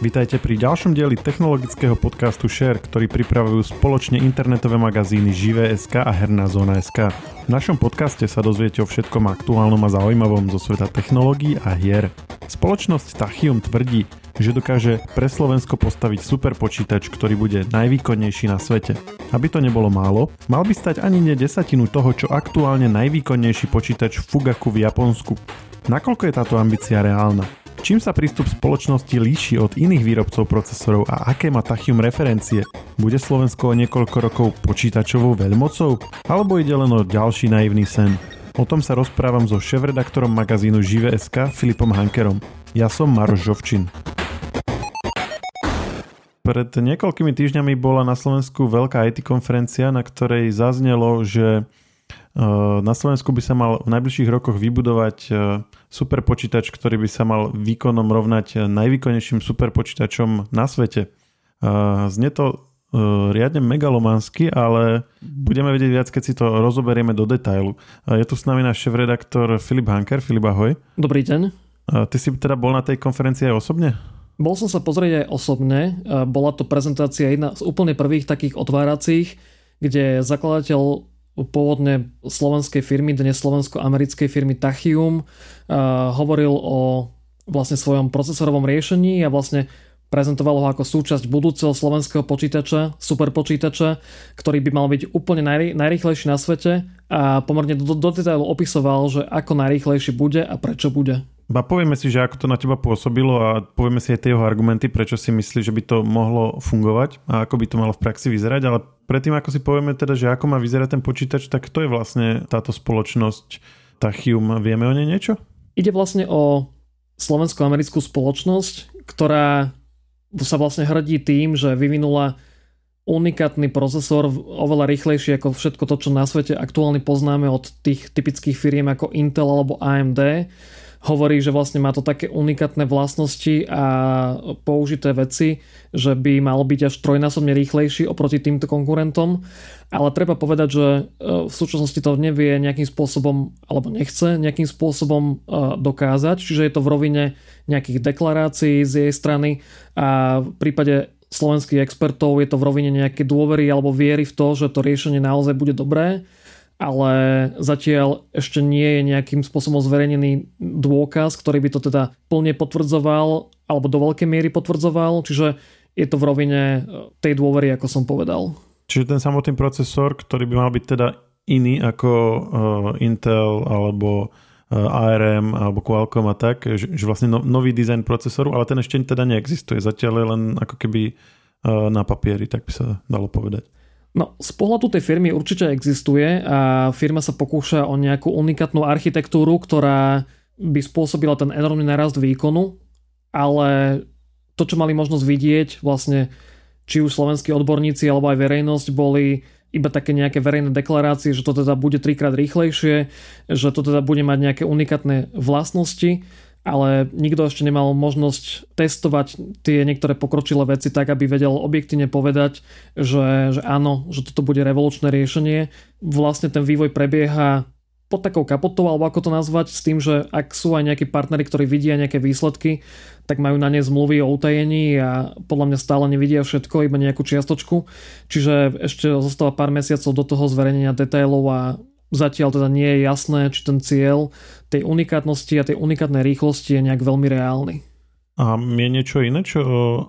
Vítajte pri ďalšom dieli technologického podcastu Share, ktorý pripravujú spoločne internetové magazíny Živé.sk a Herná zóna.sk. V našom podcaste sa dozviete o všetkom aktuálnom a zaujímavom zo sveta technológií a hier. Spoločnosť Tachium tvrdí, že dokáže pre Slovensko postaviť super počítač, ktorý bude najvýkonnejší na svete. Aby to nebolo málo, mal by stať ani ne desatinu toho, čo aktuálne najvýkonnejší počítač Fugaku v Japonsku. Nakoľko je táto ambícia reálna? Čím sa prístup spoločnosti líši od iných výrobcov procesorov a aké má Tachium referencie? Bude Slovensko o niekoľko rokov počítačovou veľmocou? Alebo ide len o ďalší naivný sen? O tom sa rozprávam so šéf-redaktorom magazínu Žive.sk Filipom Hankerom. Ja som Maroš Žovčin. Pred niekoľkými týždňami bola na Slovensku veľká IT konferencia, na ktorej zaznelo, že Eh, na Slovensku by sa mal v najbližších rokoch vybudovať eh, super počítač, ktorý by sa mal výkonom rovnať najvýkonnejším super počítačom na svete. Znie to riadne megalomansky, ale budeme vedieť viac, keď si to rozoberieme do detailu. Je tu s nami náš šéf-redaktor Filip Hanker. Filip, ahoj. Dobrý deň. Ty si teda bol na tej konferencii aj osobne? Bol som sa pozrieť aj osobne. Bola to prezentácia jedna z úplne prvých takých otváracích, kde zakladateľ pôvodne slovenskej firmy, dnes slovensko-americkej firmy Tachium, hovoril o vlastne svojom procesorovom riešení a vlastne prezentoval ho ako súčasť budúceho slovenského počítača, superpočítača, ktorý by mal byť úplne najry, najrýchlejší na svete a pomerne do, do detailu opisoval, že ako najrýchlejší bude a prečo bude. Ba povieme si, že ako to na teba pôsobilo a povieme si aj tie jeho argumenty, prečo si myslí, že by to mohlo fungovať a ako by to malo v praxi vyzerať, ale predtým ako si povieme teda, že ako má vyzerať ten počítač, tak to je vlastne táto spoločnosť Tachium. Vieme o nej niečo? Ide vlastne o slovensko-americkú spoločnosť, ktorá sa vlastne hrdí tým, že vyvinula unikátny procesor, oveľa rýchlejší ako všetko to, čo na svete aktuálne poznáme od tých typických firiem ako Intel alebo AMD hovorí, že vlastne má to také unikátne vlastnosti a použité veci, že by mal byť až trojnásobne rýchlejší oproti týmto konkurentom. Ale treba povedať, že e, v súčasnosti to nevie nejakým spôsobom, alebo nechce nejakým spôsobom e, dokázať, čiže je to v rovine nejakých deklarácií z jej strany a v prípade slovenských expertov je to v rovine nejaké dôvery alebo viery v to, že to riešenie naozaj bude dobré ale zatiaľ ešte nie je nejakým spôsobom zverejnený dôkaz, ktorý by to teda plne potvrdzoval alebo do veľkej miery potvrdzoval, čiže je to v rovine e, tej dôvery, ako som povedal. Čiže ten samotný procesor, ktorý by mal byť teda iný ako uh, Intel alebo uh, ARM alebo Qualcomm a tak, že, že vlastne no, nový dizajn procesoru, ale ten ešte teda neexistuje. Zatiaľ je len ako keby na papieri, tak by sa dalo povedať. No, z pohľadu tej firmy určite existuje a firma sa pokúša o nejakú unikátnu architektúru, ktorá by spôsobila ten enormný narast výkonu, ale to, čo mali možnosť vidieť, vlastne či už slovenskí odborníci alebo aj verejnosť boli iba také nejaké verejné deklarácie, že to teda bude trikrát rýchlejšie, že to teda bude mať nejaké unikátne vlastnosti ale nikto ešte nemal možnosť testovať tie niektoré pokročilé veci tak, aby vedel objektívne povedať, že, že áno, že toto bude revolučné riešenie. Vlastne ten vývoj prebieha pod takou kapotou, alebo ako to nazvať, s tým, že ak sú aj nejakí partnery, ktorí vidia nejaké výsledky, tak majú na ne zmluvy o utajení a podľa mňa stále nevidia všetko, iba nejakú čiastočku. Čiže ešte zostáva pár mesiacov do toho zverejnenia detailov a Zatiaľ teda nie je jasné, či ten cieľ tej unikátnosti a tej unikátnej rýchlosti je nejak veľmi reálny. A je niečo iné, čo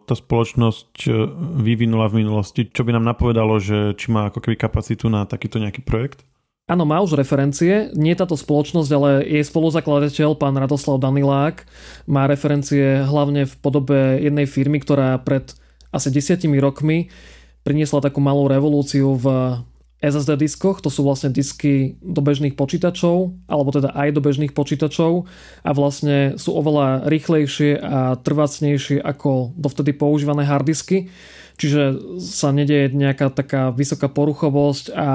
tá spoločnosť e, vyvinula v minulosti, čo by nám napovedalo, že či má ako keby kapacitu na takýto nejaký projekt? Áno, má už referencie. Nie táto spoločnosť, ale jej spoluzakladateľ, pán Radoslav Danilák, má referencie hlavne v podobe jednej firmy, ktorá pred asi desiatimi rokmi priniesla takú malú revolúciu v SSD diskoch, to sú vlastne disky do bežných počítačov, alebo teda aj do bežných počítačov a vlastne sú oveľa rýchlejšie a trvácnejšie ako dovtedy používané hardisky, čiže sa nedieje nejaká taká vysoká poruchovosť a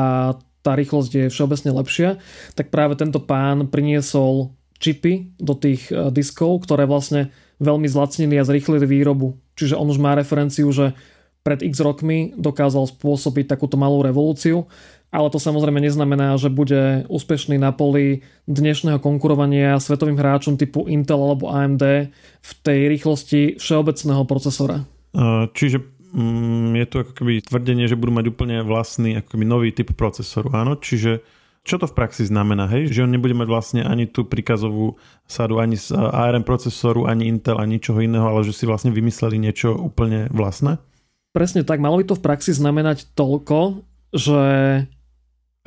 tá rýchlosť je všeobecne lepšia, tak práve tento pán priniesol čipy do tých e, diskov, ktoré vlastne veľmi zlacnili a zrýchlili výrobu. Čiže on už má referenciu, že pred x rokmi dokázal spôsobiť takúto malú revolúciu ale to samozrejme neznamená, že bude úspešný na poli dnešného konkurovania svetovým hráčom typu Intel alebo AMD v tej rýchlosti všeobecného procesora. Čiže mm, je tu ako keby tvrdenie, že budú mať úplne vlastný ako keby nový typ procesoru, áno? Čiže čo to v praxi znamená, hej? Že on nebude mať vlastne ani tú príkazovú sadu, ani z ARM procesoru, ani Intel, ani ničoho iného, ale že si vlastne vymysleli niečo úplne vlastné? Presne tak, malo by to v praxi znamenať toľko, že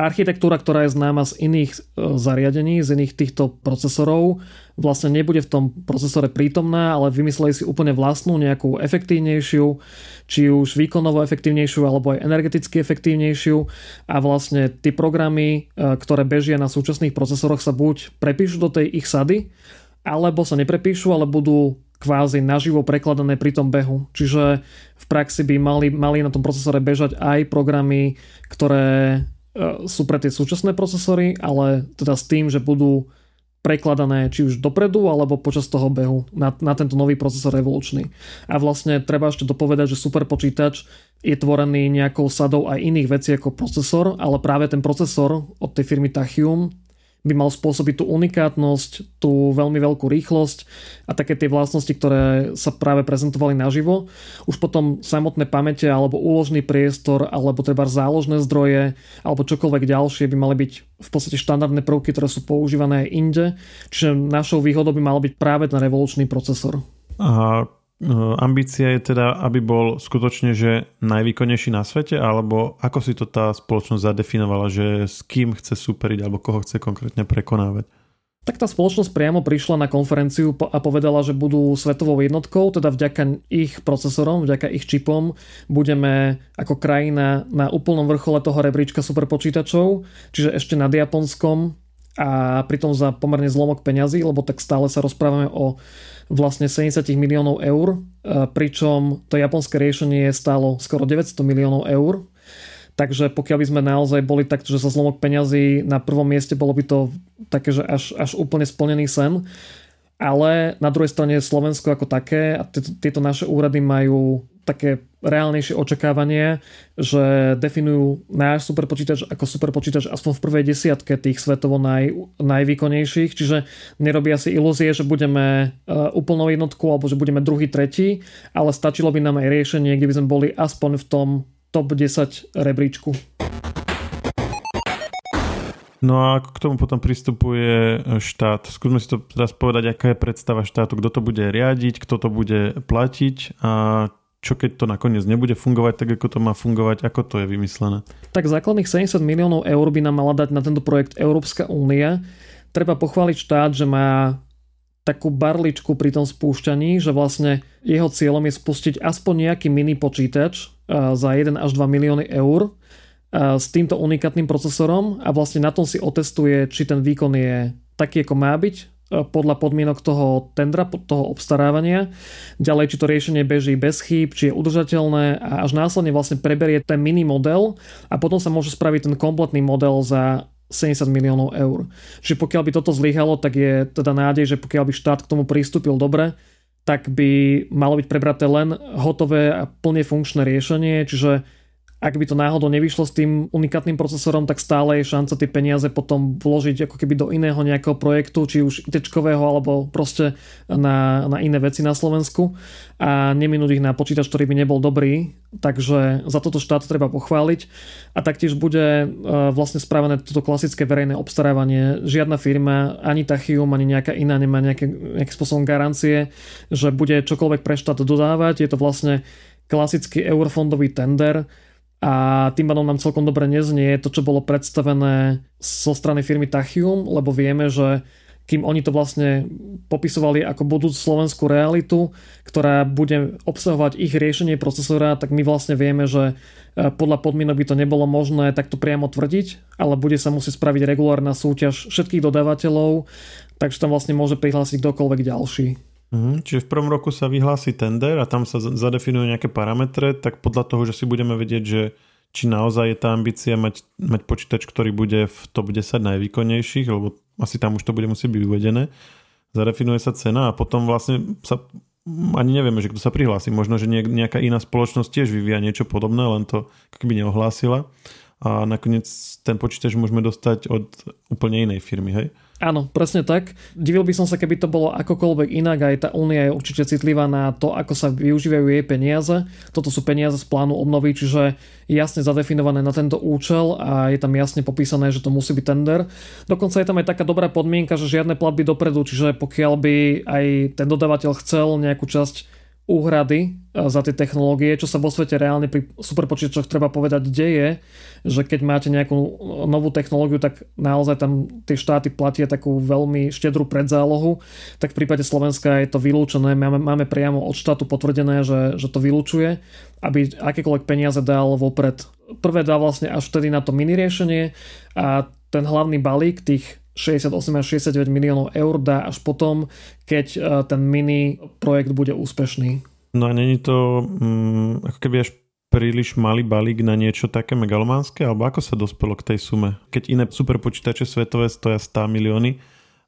architektúra, ktorá je známa z iných e, zariadení, z iných týchto procesorov, vlastne nebude v tom procesore prítomná, ale vymysleli si úplne vlastnú, nejakú efektívnejšiu, či už výkonovo efektívnejšiu, alebo aj energeticky efektívnejšiu. A vlastne tie programy, e, ktoré bežia na súčasných procesoroch sa buď prepíšu do tej ich sady, alebo sa neprepíšu, ale budú kvázi naživo prekladané pri tom behu. Čiže v praxi by mali, mali na tom procesore bežať aj programy, ktoré E, sú pre tie súčasné procesory, ale teda s tým, že budú prekladané či už dopredu alebo počas toho behu na, na tento nový procesor revolučný. A vlastne treba ešte dopovedať, že super počítač je tvorený nejakou sadou aj iných vecí ako procesor, ale práve ten procesor od tej firmy Tachyon by mal spôsobiť tú unikátnosť, tú veľmi veľkú rýchlosť a také tie vlastnosti, ktoré sa práve prezentovali naživo. Už potom samotné pamäte alebo úložný priestor alebo treba záložné zdroje alebo čokoľvek ďalšie by mali byť v podstate štandardné prvky, ktoré sú používané inde. Čiže našou výhodou by mal byť práve ten revolučný procesor. A No, ambícia je teda, aby bol skutočne že najvýkonnejší na svete, alebo ako si to tá spoločnosť zadefinovala, že s kým chce superiť, alebo koho chce konkrétne prekonávať? Tak tá spoločnosť priamo prišla na konferenciu a povedala, že budú svetovou jednotkou, teda vďaka ich procesorom, vďaka ich čipom budeme ako krajina na úplnom vrchole toho rebríčka superpočítačov, čiže ešte nad Japonskom a pritom za pomerne zlomok peňazí, lebo tak stále sa rozprávame o vlastne 70 miliónov eur, e, pričom to japonské riešenie stálo skoro 900 miliónov eur. Takže pokiaľ by sme naozaj boli tak, že sa zlomok peňazí na prvom mieste, bolo by to také, že až, až úplne splnený sen. Ale na druhej strane Slovensko ako také a tieto naše úrady majú také reálnejšie očakávanie, že definujú náš superpočítač ako superpočítač aspoň v prvej desiatke tých svetovo naj, najvýkonnejších, čiže nerobia si ilúzie, že budeme uh, úplnou jednotku alebo že budeme druhý, tretí, ale stačilo by nám aj riešenie, kde by sme boli aspoň v tom top 10 rebríčku. No a k tomu potom pristupuje štát? Skúsme si to teraz povedať, aká je predstava štátu, kto to bude riadiť, kto to bude platiť a čo keď to nakoniec nebude fungovať tak, ako to má fungovať, ako to je vymyslené? Tak základných 70 miliónov eur by nám mala dať na tento projekt Európska únia. Treba pochváliť štát, že má takú barličku pri tom spúšťaní, že vlastne jeho cieľom je spustiť aspoň nejaký mini počítač za 1 až 2 milióny eur s týmto unikátnym procesorom a vlastne na tom si otestuje, či ten výkon je taký, ako má byť podľa podmienok toho tendra, toho obstarávania. Ďalej, či to riešenie beží bez chýb, či je udržateľné a až následne vlastne preberie ten mini model a potom sa môže spraviť ten kompletný model za 70 miliónov eur. Čiže pokiaľ by toto zlyhalo, tak je teda nádej, že pokiaľ by štát k tomu pristúpil dobre, tak by malo byť prebraté len hotové a plne funkčné riešenie, čiže ak by to náhodou nevyšlo s tým unikátnym procesorom, tak stále je šanca tie peniaze potom vložiť ako keby do iného nejakého projektu, či už it alebo proste na, na iné veci na Slovensku a neminúť ich na počítač, ktorý by nebol dobrý. Takže za toto štát treba pochváliť. A taktiež bude e, vlastne spravené toto klasické verejné obstarávanie. Žiadna firma, ani Tachium, ani nejaká iná nemá nejaké, nejakým spôsobom garancie, že bude čokoľvek pre štát dodávať. Je to vlastne klasický eurofondový tender, a tým pádom nám celkom dobre neznie to, čo bolo predstavené zo strany firmy Tachium, lebo vieme, že kým oni to vlastne popisovali ako budúcu slovenskú realitu, ktorá bude obsahovať ich riešenie procesora, tak my vlastne vieme, že e, podľa podmienok by to nebolo možné takto priamo tvrdiť, ale bude sa musieť spraviť regulárna súťaž všetkých dodávateľov, takže tam vlastne môže prihlásiť kdokoľvek ďalší. Mhm, čiže v prvom roku sa vyhlási tender a tam sa zadefinujú nejaké parametre, tak podľa toho, že si budeme vedieť, že či naozaj je tá ambícia mať, mať počítač, ktorý bude v top 10 najvýkonnejších, lebo asi tam už to bude musieť byť uvedené. Zadefinuje sa cena a potom vlastne sa ani nevieme, že kto sa prihlási. Možno, že nejaká iná spoločnosť tiež vyvíja niečo podobné, len to keby neohlásila. a nakoniec ten počítač môžeme dostať od úplne inej firmy, hej? Áno, presne tak. Divil by som sa, keby to bolo akokoľvek inak, aj tá únia je určite citlivá na to, ako sa využívajú jej peniaze. Toto sú peniaze z plánu obnovy, čiže jasne zadefinované na tento účel a je tam jasne popísané, že to musí byť tender. Dokonca je tam aj taká dobrá podmienka, že žiadne platby dopredu, čiže pokiaľ by aj ten dodávateľ chcel nejakú časť úhrady e, za tie technológie, čo sa vo svete reálne pri superpočítačoch treba povedať deje, že keď máte nejakú novú technológiu, tak naozaj tam tie štáty platia takú veľmi štedrú predzálohu, tak v prípade Slovenska je to vylúčené, máme, máme priamo od štátu potvrdené, že, že to vylúčuje, aby akékoľvek peniaze dal vopred. Prvé dá vlastne až vtedy na to mini riešenie a ten hlavný balík tých 68 až 69 miliónov eur dá až potom, keď e, ten mini projekt bude úspešný. No a není to mm, ako keby až príliš malý balík na niečo také megalománske, alebo ako sa dospelo k tej sume? Keď iné superpočítače svetové stoja 100 milióny,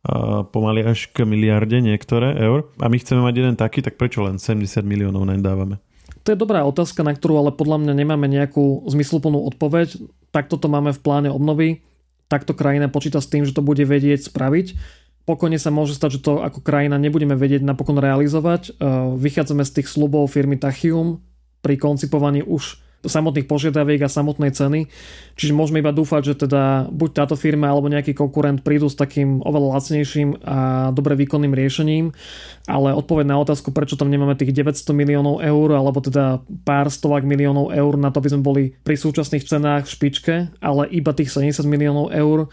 a pomaly až k miliarde niektoré eur a my chceme mať jeden taký, tak prečo len 70 miliónov naň dávame? To je dobrá otázka, na ktorú ale podľa mňa nemáme nejakú zmysluplnú odpoveď. Takto to máme v pláne obnovy takto krajina počíta s tým, že to bude vedieť spraviť. Pokojne sa môže stať, že to ako krajina nebudeme vedieť napokon realizovať. E, vychádzame z tých slubov firmy Tachium pri koncipovaní už samotných požiadaviek a samotnej ceny. Čiže môžeme iba dúfať, že teda buď táto firma alebo nejaký konkurent prídu s takým oveľa lacnejším a dobre výkonným riešením, ale odpoveď na otázku, prečo tam nemáme tých 900 miliónov eur alebo teda pár stovák miliónov eur na to, aby sme boli pri súčasných cenách v špičke, ale iba tých 70 miliónov eur,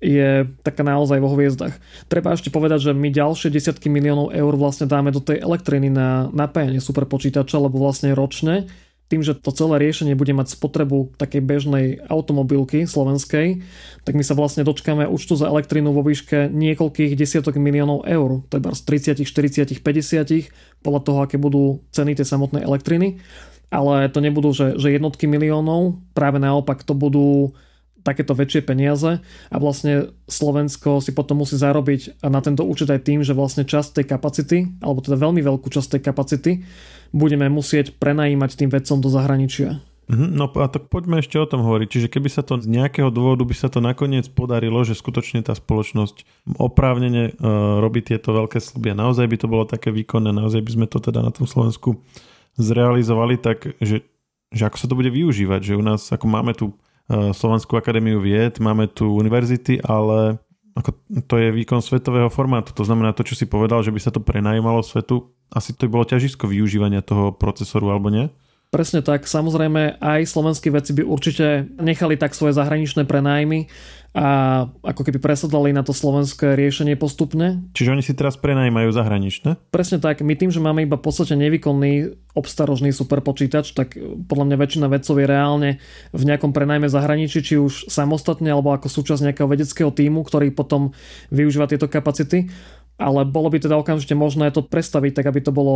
je taká naozaj vo hviezdach. Treba ešte povedať, že my ďalšie desiatky miliónov eur vlastne dáme do tej elektriny na napájanie superpočítača, lebo vlastne ročne tým, že to celé riešenie bude mať spotrebu takej bežnej automobilky slovenskej, tak my sa vlastne dočkáme účtu za elektrínu vo výške niekoľkých desiatok miliónov eur, teda z 30, 40, 50, podľa toho, aké budú ceny tej samotnej elektriny. Ale to nebudú, že, že jednotky miliónov, práve naopak to budú takéto väčšie peniaze a vlastne Slovensko si potom musí zarobiť na tento účet aj tým, že vlastne časť tej kapacity, alebo teda veľmi veľkú časť tej kapacity budeme musieť prenajímať tým vedcom do zahraničia. Mhm, no a tak poďme ešte o tom hovoriť. Čiže keby sa to z nejakého dôvodu by sa to nakoniec podarilo, že skutočne tá spoločnosť oprávnene uh, robí tieto veľké sluby a naozaj by to bolo také výkonné, naozaj by sme to teda na tom Slovensku zrealizovali, tak že, že ako sa to bude využívať, že u nás ako máme tu Slovenskú akadémiu vied, máme tu univerzity, ale ako to je výkon svetového formátu. To znamená to, čo si povedal, že by sa to prenajímalo svetu, asi to by bolo ťažisko využívania toho procesoru, alebo nie? Presne tak, samozrejme aj slovenskí vedci by určite nechali tak svoje zahraničné prenájmy a ako keby presadali na to slovenské riešenie postupne. Čiže oni si teraz prenajímajú zahraničné? Presne tak, my tým, že máme iba v podstate nevýkonný obstarožný superpočítač, tak podľa mňa väčšina vedcov je reálne v nejakom prenajme zahraničí, či už samostatne alebo ako súčasť nejakého vedeckého týmu, ktorý potom využíva tieto kapacity ale bolo by teda okamžite možné to prestaviť tak, aby to bolo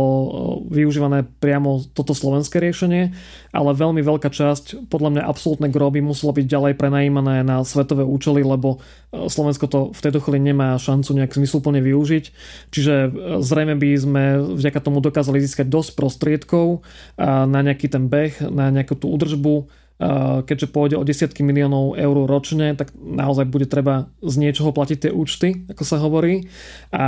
využívané priamo toto slovenské riešenie, ale veľmi veľká časť, podľa mňa absolútne groby muselo byť ďalej prenajímané na svetové účely, lebo Slovensko to v tejto chvíli nemá šancu nejak zmysluplne využiť, čiže e, zrejme by sme vďaka tomu dokázali získať dosť prostriedkov na nejaký ten beh, na nejakú tú údržbu, keďže pôjde o desiatky miliónov eur ročne, tak naozaj bude treba z niečoho platiť tie účty, ako sa hovorí. A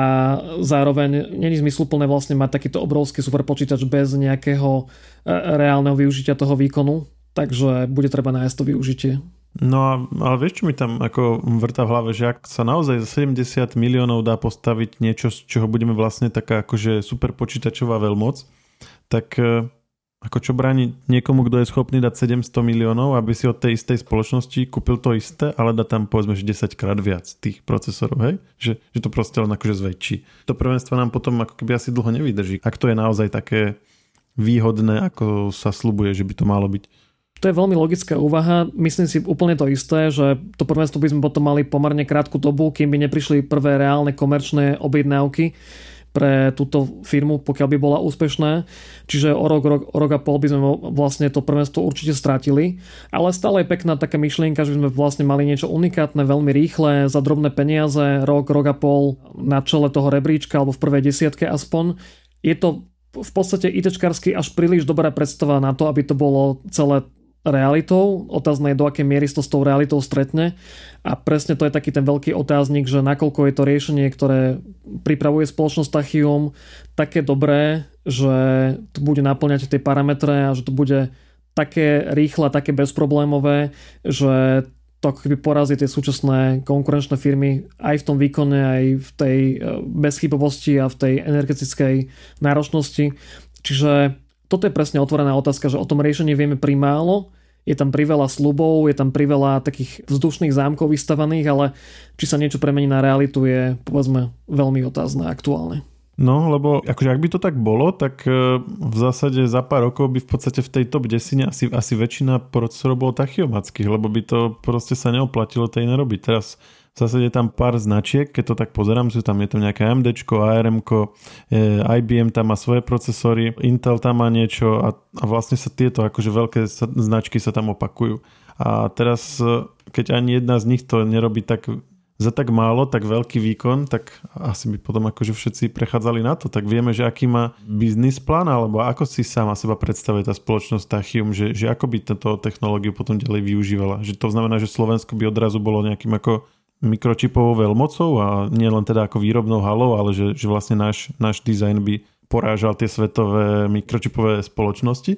zároveň není zmysluplné vlastne mať takýto obrovský superpočítač bez nejakého e, reálneho využitia toho výkonu, takže bude treba nájsť to využitie. No a, ale vieš, čo mi tam ako vrta v hlave, že ak sa naozaj za 70 miliónov dá postaviť niečo, z čoho budeme vlastne taká akože super počítačová veľmoc, tak e, ako čo bráni niekomu, kto je schopný dať 700 miliónov, aby si od tej istej spoločnosti kúpil to isté, ale dá tam povedzme, že 10 krát viac tých procesorov, hej? Že, že to proste len akože zväčší. To prvenstvo nám potom ako keby asi dlho nevydrží. Ak to je naozaj také výhodné, ako sa slubuje, že by to malo byť. To je veľmi logická úvaha. Myslím si úplne to isté, že to prvenstvo by sme potom mali pomerne krátku dobu, kým by neprišli prvé reálne komerčné objednávky pre túto firmu, pokiaľ by bola úspešná. Čiže o rok, rok, rok a pol by sme vlastne to prvenstvo určite strátili. Ale stále je pekná taká myšlienka, že by sme vlastne mali niečo unikátne, veľmi rýchle, za drobné peniaze, rok, rok a pol na čele toho rebríčka alebo v prvej desiatke aspoň. Je to v podstate ITčkarsky až príliš dobrá predstava na to, aby to bolo celé realitou. Otázne je, do akej miery to s tou realitou stretne. A presne to je taký ten veľký otáznik, že nakoľko je to riešenie, ktoré pripravuje spoločnosť Tachium také dobré, že to bude naplňať tie parametre a že to bude také rýchle, také bezproblémové, že to ako keby porazí tie súčasné konkurenčné firmy aj v tom výkone, aj v tej e, bezchybovosti a v tej energetickej náročnosti. Čiže toto je presne otvorená otázka, že o tom riešení vieme primálo, je tam priveľa slubov, je tam priveľa takých vzdušných zámkov vystavaných, ale či sa niečo premení na realitu je povedzme veľmi otázne aktuálne. No, lebo akože ak by to tak bolo, tak e, v zásade za pár rokov by v podstate v tej top 10 asi, asi väčšina procesorov bolo tachyomackých, lebo by to proste sa neoplatilo tej nerobiť. Teraz zásade je tam pár značiek, keď to tak pozerám, sú tam, je tam nejaké AMD, ARM, IBM tam má svoje procesory, Intel tam má niečo a, a vlastne sa tieto akože veľké značky sa tam opakujú. A teraz, e, keď ani jedna z nich to nerobí tak za tak málo, tak veľký výkon, tak asi by potom akože všetci prechádzali na to. Tak vieme, že aký má biznis plán, alebo ako si sama seba predstavuje tá spoločnosť Tachium, že, že ako by túto technológiu potom ďalej využívala. Že to znamená, že Slovensko by odrazu bolo nejakým ako mikročipovou veľmocou a nie len teda ako výrobnou halou, ale že, že vlastne náš, náš dizajn by porážal tie svetové mikročipové spoločnosti?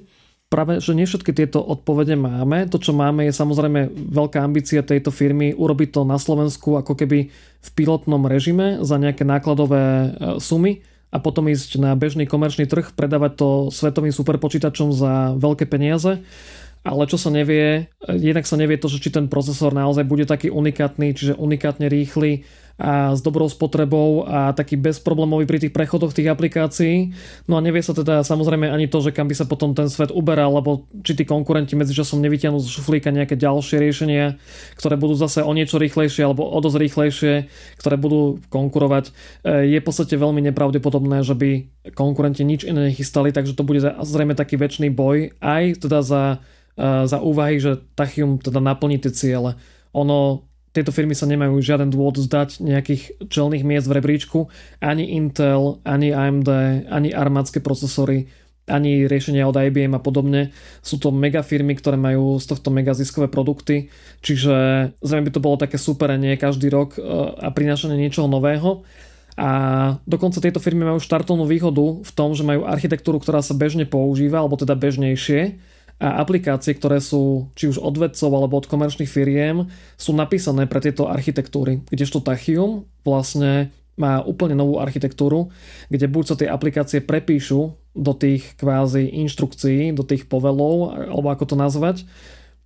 Práve, že nie všetky tieto odpovede máme. To, čo máme, je samozrejme veľká ambícia tejto firmy urobiť to na Slovensku ako keby v pilotnom režime za nejaké nákladové e, sumy a potom ísť na bežný komerčný trh, predávať to svetovým superpočítačom za veľké peniaze ale čo sa nevie, jednak sa nevie to, že či ten procesor naozaj bude taký unikátny, čiže unikátne rýchly a s dobrou spotrebou a taký bezproblémový pri tých prechodoch tých aplikácií. No a nevie sa teda samozrejme ani to, že kam by sa potom ten svet uberal, lebo či tí konkurenti medzičasom nevyťahnú z šuflíka nejaké ďalšie riešenia, ktoré budú zase o niečo rýchlejšie alebo o dosť rýchlejšie, ktoré budú konkurovať. E, je v podstate veľmi nepravdepodobné, že by konkurenti nič iné nechystali, takže to bude zrejme taký väčší boj aj teda za za úvahy, že Tachium teda naplní tie ciele. Ono, tieto firmy sa nemajú žiaden dôvod zdať nejakých čelných miest v rebríčku. Ani Intel, ani AMD, ani armádske procesory, ani riešenia od IBM a podobne. Sú to mega firmy, ktoré majú z tohto mega ziskové produkty, čiže zrejme by to bolo také super nie každý rok e, a prinášanie niečoho nového. A dokonca tieto firmy majú štartovnú výhodu v tom, že majú architektúru, ktorá sa bežne používa, alebo teda bežnejšie a aplikácie, ktoré sú či už od vedcov alebo od komerčných firiem, sú napísané pre tieto architektúry. Kdežto Tachium vlastne má úplne novú architektúru, kde buď sa tie aplikácie prepíšu do tých kvázi inštrukcií, do tých povelov, alebo ako to nazvať,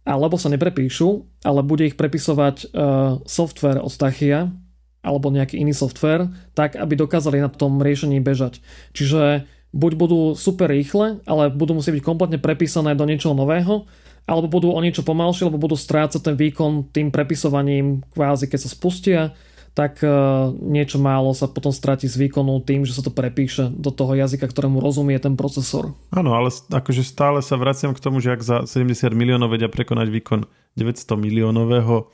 alebo sa neprepíšu, ale bude ich prepisovať uh, software od Tachia, alebo nejaký iný software, tak aby dokázali na tom riešení bežať. Čiže buď budú super rýchle, ale budú musieť byť kompletne prepísané do niečoho nového, alebo budú o niečo pomalšie, alebo budú strácať ten výkon tým prepisovaním kvázi, keď sa spustia, tak e, niečo málo sa potom stratí z výkonu tým, že sa to prepíše do toho jazyka, ktorému rozumie ten procesor. Áno, ale akože stále sa vraciam k tomu, že ak za 70 miliónov vedia prekonať výkon 900 miliónového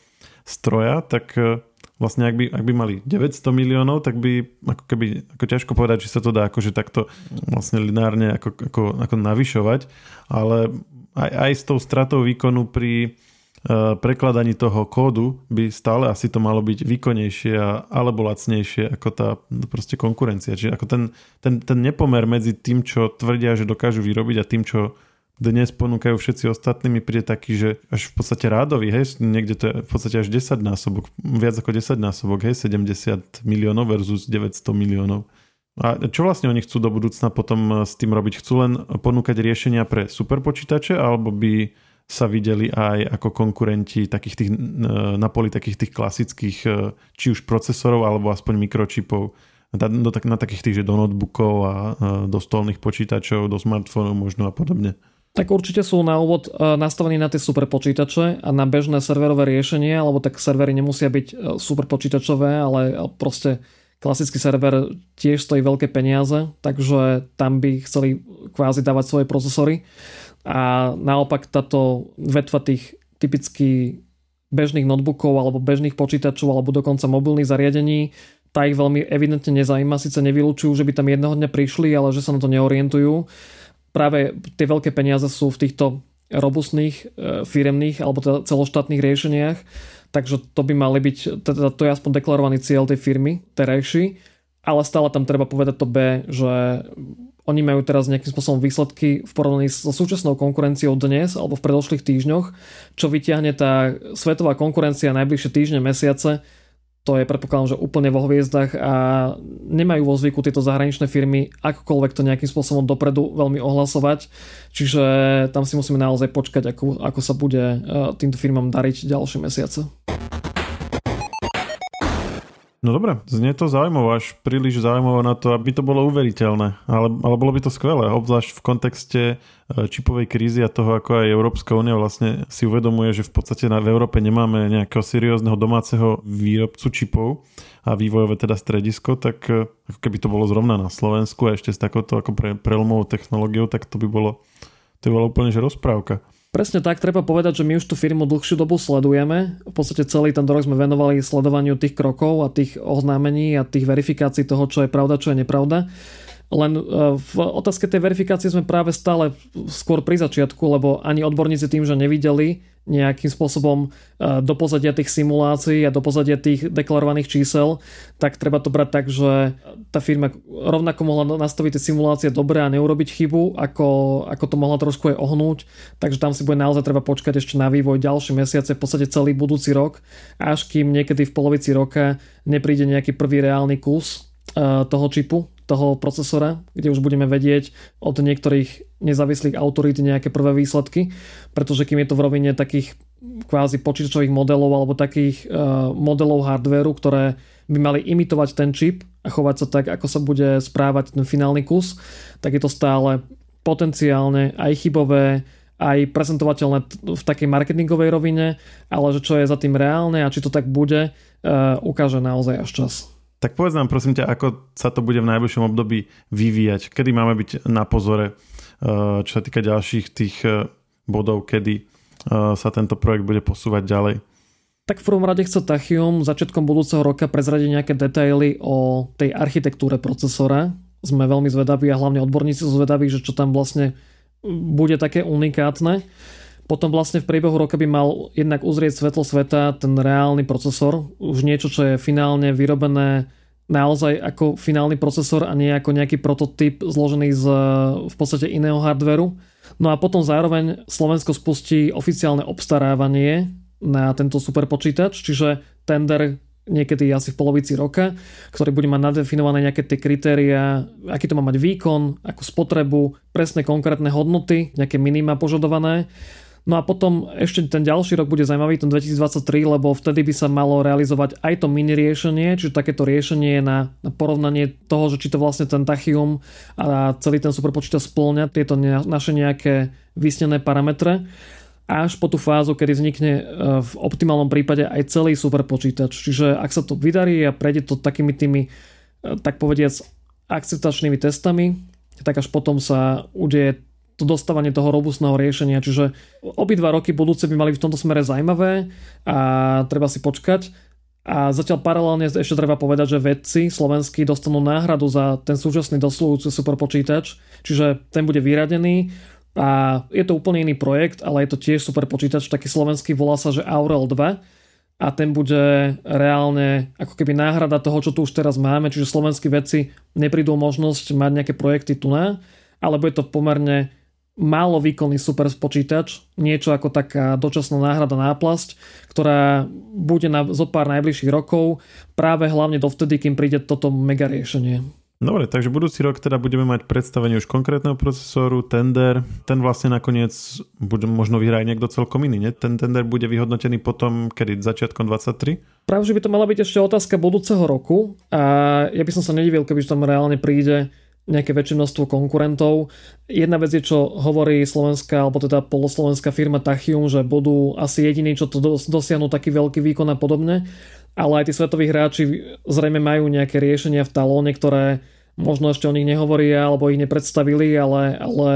stroja, tak e, vlastne ak by, ak by mali 900 miliónov, tak by ako keby, ako ťažko povedať, či sa to dá akože takto vlastne lineárne ako, ako, ako navyšovať, ale aj, aj s tou stratou výkonu pri uh, prekladaní toho kódu by stále asi to malo byť výkonnejšie a, alebo lacnejšie ako tá proste konkurencia. Čiže ako ten, ten, ten nepomer medzi tým, čo tvrdia, že dokážu vyrobiť a tým, čo dnes ponúkajú všetci ostatní, mi príde taký, že až v podstate rádový, hej, niekde to je v podstate až 10 násobok, viac ako 10 násobok, hej, 70 miliónov versus 900 miliónov. A čo vlastne oni chcú do budúcna potom s tým robiť? Chcú len ponúkať riešenia pre superpočítače alebo by sa videli aj ako konkurenti takých tých, na poli takých tých klasických či už procesorov alebo aspoň mikročipov na takých tých, že do notebookov a do stolných počítačov, do smartfónov možno a podobne. Tak určite sú na úvod e, nastavení na tie super počítače a na bežné serverové riešenie, alebo tak servery nemusia byť e, super počítačové, ale proste klasický server tiež stojí veľké peniaze, takže tam by chceli kvázi dávať svoje procesory. A naopak táto vetva tých typicky bežných notebookov alebo bežných počítačov alebo dokonca mobilných zariadení, tá ich veľmi evidentne nezaujíma, síce nevylučujú, že by tam jedného dňa prišli, ale že sa na to neorientujú práve tie veľké peniaze sú v týchto robustných e, firemných alebo teda celoštátnych riešeniach. Takže to by mali byť, teda to je aspoň deklarovaný cieľ tej firmy terajší, ale stále tam treba povedať to B, že oni majú teraz nejakým spôsobom výsledky v porovnaní so súčasnou konkurenciou dnes alebo v predošlých týždňoch, čo vyťahne tá svetová konkurencia najbližšie týždne, mesiace to je predpokladám, že úplne vo hviezdach a nemajú vo zvyku tieto zahraničné firmy akokoľvek to nejakým spôsobom dopredu veľmi ohlasovať. Čiže tam si musíme naozaj počkať, ako, ako sa bude eh, týmto firmám dariť ďalšie mesiace. No dobre, znie to zaujímavé, až príliš zaujímavé na to, aby to bolo uveriteľné. Ale, ale bolo by to skvelé, obzvlášť v kontexte e, čipovej krízy a toho, ako aj Európska únia vlastne si uvedomuje, že v podstate v Európe nemáme nejakého seriózneho domáceho výrobcu čipov a vývojové teda stredisko, tak e, ako keby to bolo zrovna na Slovensku a ešte s takouto ako pre, prelomovou technológiou, tak to by bolo, to by bolo úplne že rozprávka. Presne tak, treba povedať, že my už tú firmu dlhšiu dobu sledujeme. V podstate celý ten rok sme venovali sledovaniu tých krokov a tých oznámení a tých verifikácií toho, čo je pravda, čo je nepravda. Len e, v otázke tej verifikácie sme práve stále skôr pri začiatku, lebo ani odborníci tým, že nevideli nejakým spôsobom e, do pozadia tých simulácií a do pozadia tých deklarovaných čísel, tak treba to brať tak, že tá firma rovnako mohla nastaviť tie simulácie dobre a neurobiť chybu, ako, ako to mohla trošku aj ohnúť. Takže tam si bude naozaj treba počkať ešte na vývoj ďalšie mesiace, v podstate celý budúci rok, až kým niekedy v polovici roka nepríde nejaký prvý reálny kus e, toho čipu, toho procesora, kde už budeme vedieť od niektorých nezávislých autorít nejaké prvé výsledky, pretože kým je to v rovine takých kvázi počítačových modelov alebo takých uh, modelov hardvéru, ktoré by mali imitovať ten čip a chovať sa tak, ako sa bude správať ten finálny kus, tak je to stále potenciálne aj chybové, aj prezentovateľné v takej marketingovej rovine, ale že čo je za tým reálne a či to tak bude, uh, ukáže naozaj až čas. Tak povedz nám prosím ťa, ako sa to bude v najbližšom období vyvíjať, kedy máme byť na pozore, eh, čo sa týka ďalších tých eh, bodov, kedy eh, sa tento projekt bude posúvať ďalej. Tak v prvom rade chce Tachium začiatkom budúceho roka prezradiť nejaké detaily o tej architektúre procesora. Sme veľmi zvedaví a hlavne odborníci sú zvedaví, že čo tam vlastne bude také unikátne. Potom vlastne v priebehu roka by mal jednak uzrieť svetlo sveta ten reálny procesor, už niečo, čo je finálne vyrobené naozaj ako finálny procesor a nie ako nejaký prototyp zložený z v podstate iného hardveru. No a potom zároveň Slovensko spustí oficiálne obstarávanie na tento superpočítač, čiže tender niekedy asi v polovici roka, ktorý bude mať nadefinované nejaké tie kritéria, aký to má mať výkon, akú spotrebu, presné konkrétne hodnoty, nejaké minima požadované No a potom ešte ten ďalší rok bude zaujímavý, ten 2023, lebo vtedy by sa malo realizovať aj to mini riešenie, čiže takéto riešenie na, na porovnanie toho, že či to vlastne ten Tachium a celý ten superpočítač splňa tieto naše nejaké vysnené parametre až po tú fázu, kedy vznikne e, v optimálnom prípade aj celý superpočítač. Čiže ak sa to vydarí a prejde to takými tými, e, tak povediac, akceptačnými testami, tak až potom sa udeje to dostávanie toho robustného riešenia. Čiže obidva roky budúce by mali v tomto smere zaujímavé a treba si počkať. A zatiaľ paralelne ešte treba povedať, že vedci slovenskí dostanú náhradu za ten súčasný doslúhujúci superpočítač, čiže ten bude vyradený a je to úplne iný projekt, ale je to tiež superpočítač, taký slovenský volá sa, že Aurel 2 a ten bude reálne ako keby náhrada toho, čo tu už teraz máme, čiže slovenskí vedci neprídu možnosť mať nejaké projekty tu na, ale bude to pomerne málo výkonný super počítač, niečo ako taká dočasná náhrada náplasť, ktorá bude na zo pár najbližších rokov, práve hlavne dovtedy, kým príde toto mega riešenie. Dobre, takže budúci rok teda budeme mať predstavenie už konkrétneho procesoru, tender. Ten vlastne nakoniec bude možno vyhrať niekto celkom iný, nie? Ten tender bude vyhodnotený potom, kedy začiatkom 23? Práve, že by to mala byť ešte otázka budúceho roku a ja by som sa nedivil, keby tam reálne príde nejaké väčšie množstvo konkurentov. Jedna vec je, čo hovorí slovenská, alebo teda poloslovenská firma Tachium, že budú asi jediní, čo to dosiahnu taký veľký výkon a podobne, ale aj tí svetoví hráči zrejme majú nejaké riešenia v talóne, ktoré možno ešte o nich nehovoria alebo ich nepredstavili, ale, ale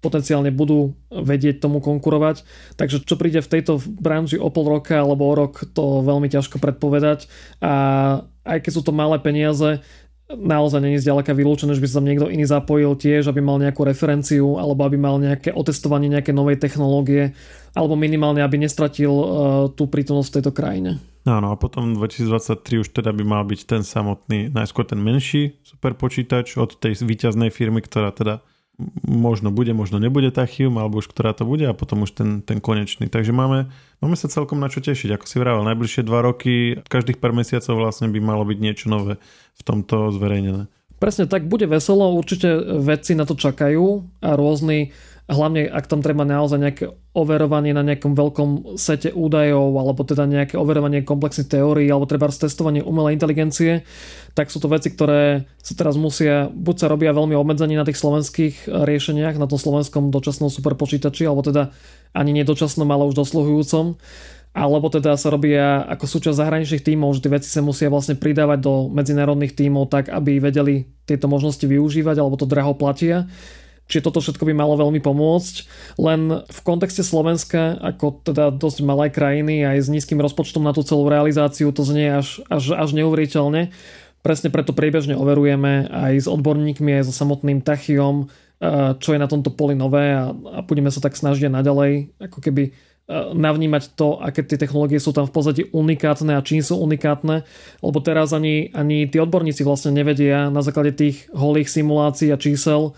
potenciálne budú vedieť tomu konkurovať. Takže čo príde v tejto branži o pol roka alebo o rok, to veľmi ťažko predpovedať. A aj keď sú to malé peniaze, naozaj není zďaleka vylúčené, že by sa tam niekto iný zapojil tiež, aby mal nejakú referenciu alebo aby mal nejaké otestovanie nejaké novej technológie alebo minimálne, aby nestratil uh, tú prítomnosť v tejto krajine. Áno, a potom 2023 už teda by mal byť ten samotný, najskôr ten menší superpočítač od tej výťaznej firmy, ktorá teda možno bude, možno nebude Tachium, alebo už ktorá to bude a potom už ten, ten konečný. Takže máme, máme sa celkom na čo tešiť. Ako si vravel, najbližšie dva roky, každých pár mesiacov vlastne by malo byť niečo nové v tomto zverejnené. Presne tak, bude veselo, určite vedci na to čakajú a rôzni hlavne ak tam treba naozaj nejaké overovanie na nejakom veľkom sete údajov alebo teda nejaké overovanie komplexných teórií alebo treba testovanie umelej inteligencie, tak sú to veci, ktoré sa teraz musia, buď sa robia veľmi obmedzení na tých slovenských riešeniach, na tom slovenskom dočasnom superpočítači, alebo teda ani nedočasnom, ale už dosluhujúcom, alebo teda sa robia ako súčasť zahraničných tímov, že tie veci sa musia vlastne pridávať do medzinárodných tímov tak, aby vedeli tieto možnosti využívať, alebo to draho platia. Čiže toto všetko by malo veľmi pomôcť. Len v kontexte Slovenska, ako teda dosť malé krajiny aj s nízkym rozpočtom na tú celú realizáciu, to znie až, až, až neuveriteľne. Presne preto priebežne overujeme aj s odborníkmi, aj so samotným Tachiom, eh, čo je na tomto poli nové a, a budeme sa tak snažiť naďalej ako keby eh, navnímať to, aké tie technológie sú tam v pozadí unikátne a čím sú unikátne, lebo teraz ani, ani tí odborníci vlastne nevedia na základe tých holých simulácií a čísel,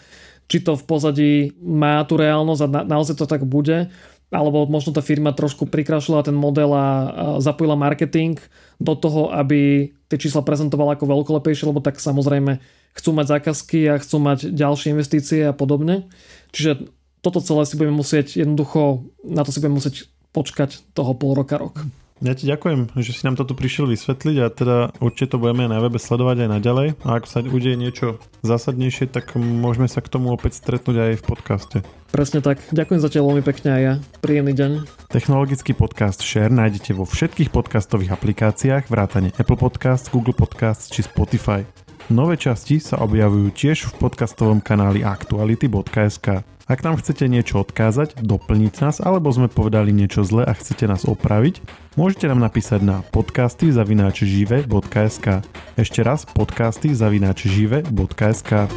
či to v pozadí má tú reálnosť a na, naozaj to tak bude, alebo možno tá firma trošku prikrašila ten model a, zapojila marketing do toho, aby tie čísla prezentovala ako veľkolepejšie, lebo tak samozrejme chcú mať zákazky a chcú mať ďalšie investície a podobne. Čiže toto celé si budeme musieť jednoducho, na to si budeme musieť počkať toho pol roka, rok. Ja ti ďakujem, že si nám to tu prišiel vysvetliť a teda určite to budeme na webe sledovať aj naďalej a ak sa udeje niečo zásadnejšie, tak môžeme sa k tomu opäť stretnúť aj v podcaste. Presne tak. Ďakujem za teba veľmi pekne a ja. Príjemný deň. Technologický podcast Share nájdete vo všetkých podcastových aplikáciách vrátane Apple Podcast, Google Podcast či Spotify. Nové časti sa objavujú tiež v podcastovom kanáli aktuality.sk. Ak nám chcete niečo odkázať, doplniť nás, alebo sme povedali niečo zle a chcete nás opraviť, môžete nám napísať na podcasty zavináč žive.sk. Ešte raz podcasty zavináč žive.sk.